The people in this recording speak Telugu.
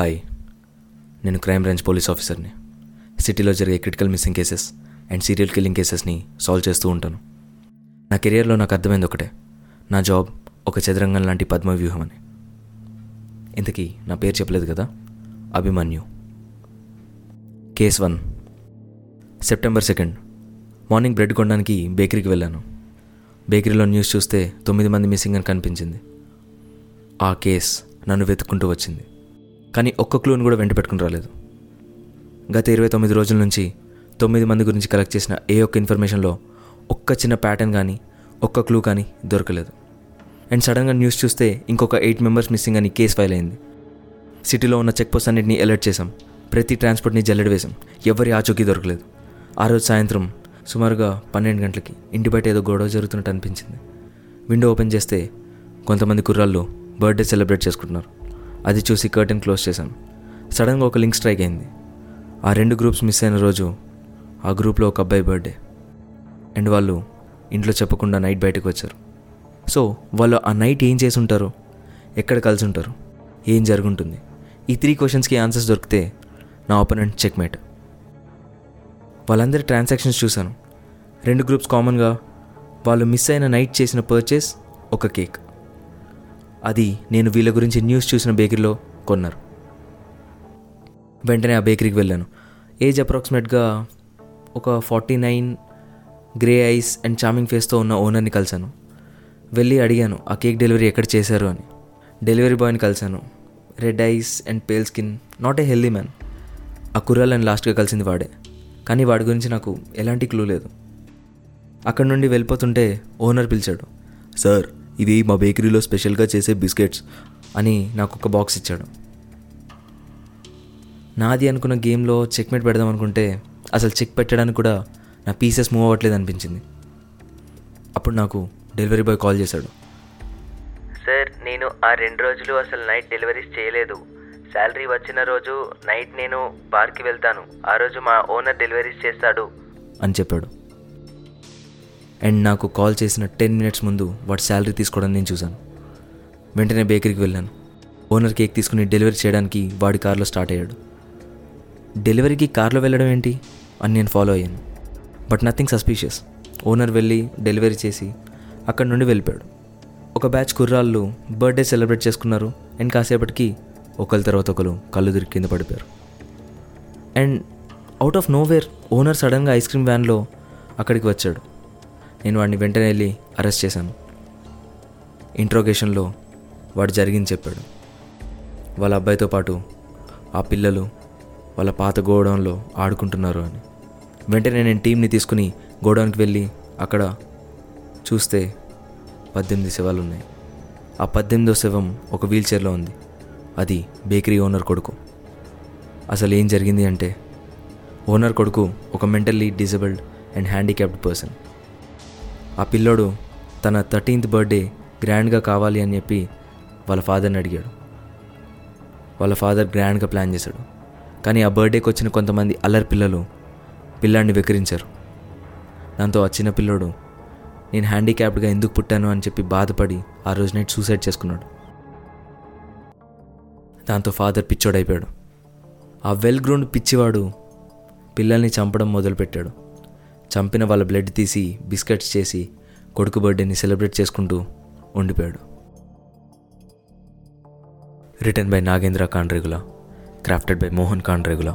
హాయ్. నేను క్రైమ్ బ్రాంచ్ పోలీస్ ఆఫీసర్ని. సిటీలో జరిగే critical missing cases and serial killing కేసెస్ని solve చేస్తూ ఉంటాను. నా కెరియర్లో నాకు అర్థమైంది ఒకటే. నా జాబ్ ఒక చదరంగం లాంటి పద్మవ్యూహం అని ఇంతకీ నా పేరు చెప్పలేదు కదా? Abhimanyu. Case one. September second. Morning bread కొనడానికి బేకరీకి వెళ్ళాను. బేకరీలో న్యూస్ చూస్తే తొమ్మిది మంది మిస్సింగ్ అని కనిపించింది. ఆ కేస్ నన్ను వెతుక్కుంటూ వచ్చింది. కానీ ఒక్క క్లూని కూడా వెంట పెట్టుకుని రాలేదు. గత ఇరవై తొమ్మిది రోజుల నుంచి తొమ్మిది మంది గురించి కలెక్ట్ చేసిన ఏ ఒక్క ఇన్ఫర్మేషన్లో ఒక్క చిన్న ప్యాటర్న్ కానీ ఒక్క క్లూ కానీ దొరకలేదు. అండ్ సడన్గా న్యూస్ చూస్తే ఇంకొక ఎయిట్ మెంబర్స్ మిస్సింగ్ అని కేసు ఫైల్ అయింది. సిటీలో ఉన్న చెక్ పోస్ట్ అన్నింటినీ అలర్ట్ చేశాం. ప్రతి ట్రాన్స్పోర్ట్ని జల్లెడ వేశాం. ఎవరి ఆచూకీ దొరకలేదు. ఆ రోజు సాయంత్రం సుమారుగా పన్నెండు గంటలకి ఇంటి బయట ఏదో గొడవ జరుగుతున్నట్టు అనిపించింది. విండో ఓపెన్ చేస్తే కొంతమంది కుర్రాళ్ళు బర్త్డే సెలబ్రేట్ చేసుకుంటున్నారు. అది చూసి కర్టెన్ క్లోజ్ చేశాను. సడన్గా ఒక లింక్ స్ట్రైక్ అయింది. ఆ రెండు గ్రూప్స్ మిస్ అయిన రోజు ఆ గ్రూప్లో ఒక అబ్బాయి బర్త్డే అండ్ వాళ్ళు ఇంట్లో చెప్పకుండా నైట్ బయటకు వచ్చారు. సో వాళ్ళు ఆ నైట్ ఏం చేసి ఉంటారు? ఎక్కడ కలిసి ఉంటారు? ఏం జరుగుంటుంది? ఈ త్రీ క్వశ్చన్స్కి ఆన్సర్స్ దొరికితే నా ఒపనెంట్ చెక్మేట్ వాళ్ళందరి ట్రాన్సాక్షన్స్ చూశాను. రెండు గ్రూప్స్ కామన్గా వాళ్ళు మిస్ అయిన నైట్ చేసిన పర్చేస్ ఒక కేక్ అది నేను వీళ్ళ గురించి న్యూస్ చూసిన బేకరీలో కొన్నారు. వెంటనే ఆ బేకరీకి వెళ్ళాను. ఏజ్ అప్రాక్సిమేట్గా ఒక forty nine grey eyes and charming ఫేస్తో ఉన్న ఓనర్ని కలిశాను. వెళ్ళి అడిగాను ఆ కేక్ డెలివరీ ఎక్కడ చేశారు? అని. డెలివరీ బాయ్ని కలిశాను. Red eyes and pale skin not a healthy man. ఆ కుర్రాలని లాస్ట్గా కలిసింది వాడే. కానీ వాడి గురించి నాకు ఎలాంటి క్లూ లేదు. అక్కడ నుండి వెళ్ళిపోతుంటే ఓనర్ పిలిచాడు సార్ ఇవి మా బేకరీలో స్పెషల్గా చేసే బిస్కెట్స్ అని నాకు ఒక బాక్స్ ఇచ్చాడు. నాది అనుకున్న గేమ్లో చెక్మేట్ పెడదాం అనుకుంటే అసలు చెక్ పెట్టడానికి కూడా నా పీసెస్ మూవ్ అవ్వట్లేదు అనిపించింది. అప్పుడు నాకు డెలివరీ బాయ్ కాల్ చేశాడు. సార్ నేను ఆ రెండు రోజులు అసలు నైట్ డెలివరీస్ చేయలేదు. శాలరీ వచ్చిన రోజు నైట్ నేను బార్కి వెళ్తాను. ఆ రోజు మా ఓనర్ డెలివరీస్ చేస్తాడు. అని చెప్పాడు. అండ్ నాకు కాల్ చేసిన టెన్ మినిట్స్ ముందు వాడు శాలరీ తీసుకోవడం నేను చూశాను. వెంటనే బేకరీకి వెళ్ళాను. ఓనర్ కేక్ తీసుకుని డెలివరీ చేయడానికి వాడి కారులో స్టార్ట్ అయ్యాడు. డెలివరీకి కార్లో వెళ్ళడం ఏంటి? అని నేను ఫాలో అయ్యాను. But nothing suspicious. ఓనర్ వెళ్ళి డెలివరీ చేసి అక్కడి నుండి వెళ్ళిపోయాడు. ఒక బ్యాచ్ కుర్రాళ్ళు బర్త్డే సెలబ్రేట్ చేసుకున్నారు అండ్ కాసేపటికి ఒకరి తర్వాత ఒకరు కళ్ళు దొరికి కింద పడిపోయారు. And out of nowhere owner సడన్గా ఐస్ క్రీమ్ వ్యాన్లో అక్కడికి వచ్చాడు. నేను వాడిని వెంటనే వెళ్ళి అరెస్ట్ చేశాను. ఇంట్రోగేషన్లో వాడు జరిగింది చెప్పాడు. వాళ్ళ అబ్బాయితో పాటు ఆ పిల్లలు వాళ్ళ పాత గోడౌన్లో ఆడుకుంటున్నారు అని. వెంటనే నేను టీంని తీసుకుని గోడౌన్కి వెళ్ళి అక్కడ చూస్తే పద్దెనిమిది శవాలు ఉన్నాయి ఆ పద్దెనిమిదో శవం ఒక వీల్చైర్లో ఉంది. అది బేకరీ ఓనర్ కొడుకు. అసలు ఏం జరిగింది అంటే ఓనర్ కొడుకు ఒక mentally disabled and handicapped person. ఆ పిల్లోడు తన థర్టీన్త్ బర్త్డే గ్రాండ్గా కావాలి అని చెప్పి వాళ్ళ ఫాదర్ని అడిగాడు. వాళ్ళ ఫాదర్ గ్రాండ్గా ప్లాన్ చేశాడు. కానీ ఆ బర్త్డేకి వచ్చిన కొంతమంది అల్లరి పిల్లలు పిల్లాడిని వెకరించారు దాంతో ఆ చిన్న పిల్లోడు నేను హ్యాండిక్యాప్డ్గా ఎందుకు పుట్టాను? అని చెప్పి బాధపడి ఆ రోజు నైట్ సూసైడ్ చేసుకున్నాడు. దాంతో ఫాదర్ పిచ్చోడైపోయాడు. ఆ వెల్ గ్రౌండ్ పిచ్చివాడు పిల్లల్ని చంపడం మొదలుపెట్టాడు. చంపిన వాళ్ళ బ్లడ్ తీసి బిస్కెట్స్ చేసి కొడుకు బర్త్డేని సెలబ్రేట్ చేసుకుంటూ ఉండిపోయాడు. Return by Nagendra Kandregula crafted by Mohan Kandregula.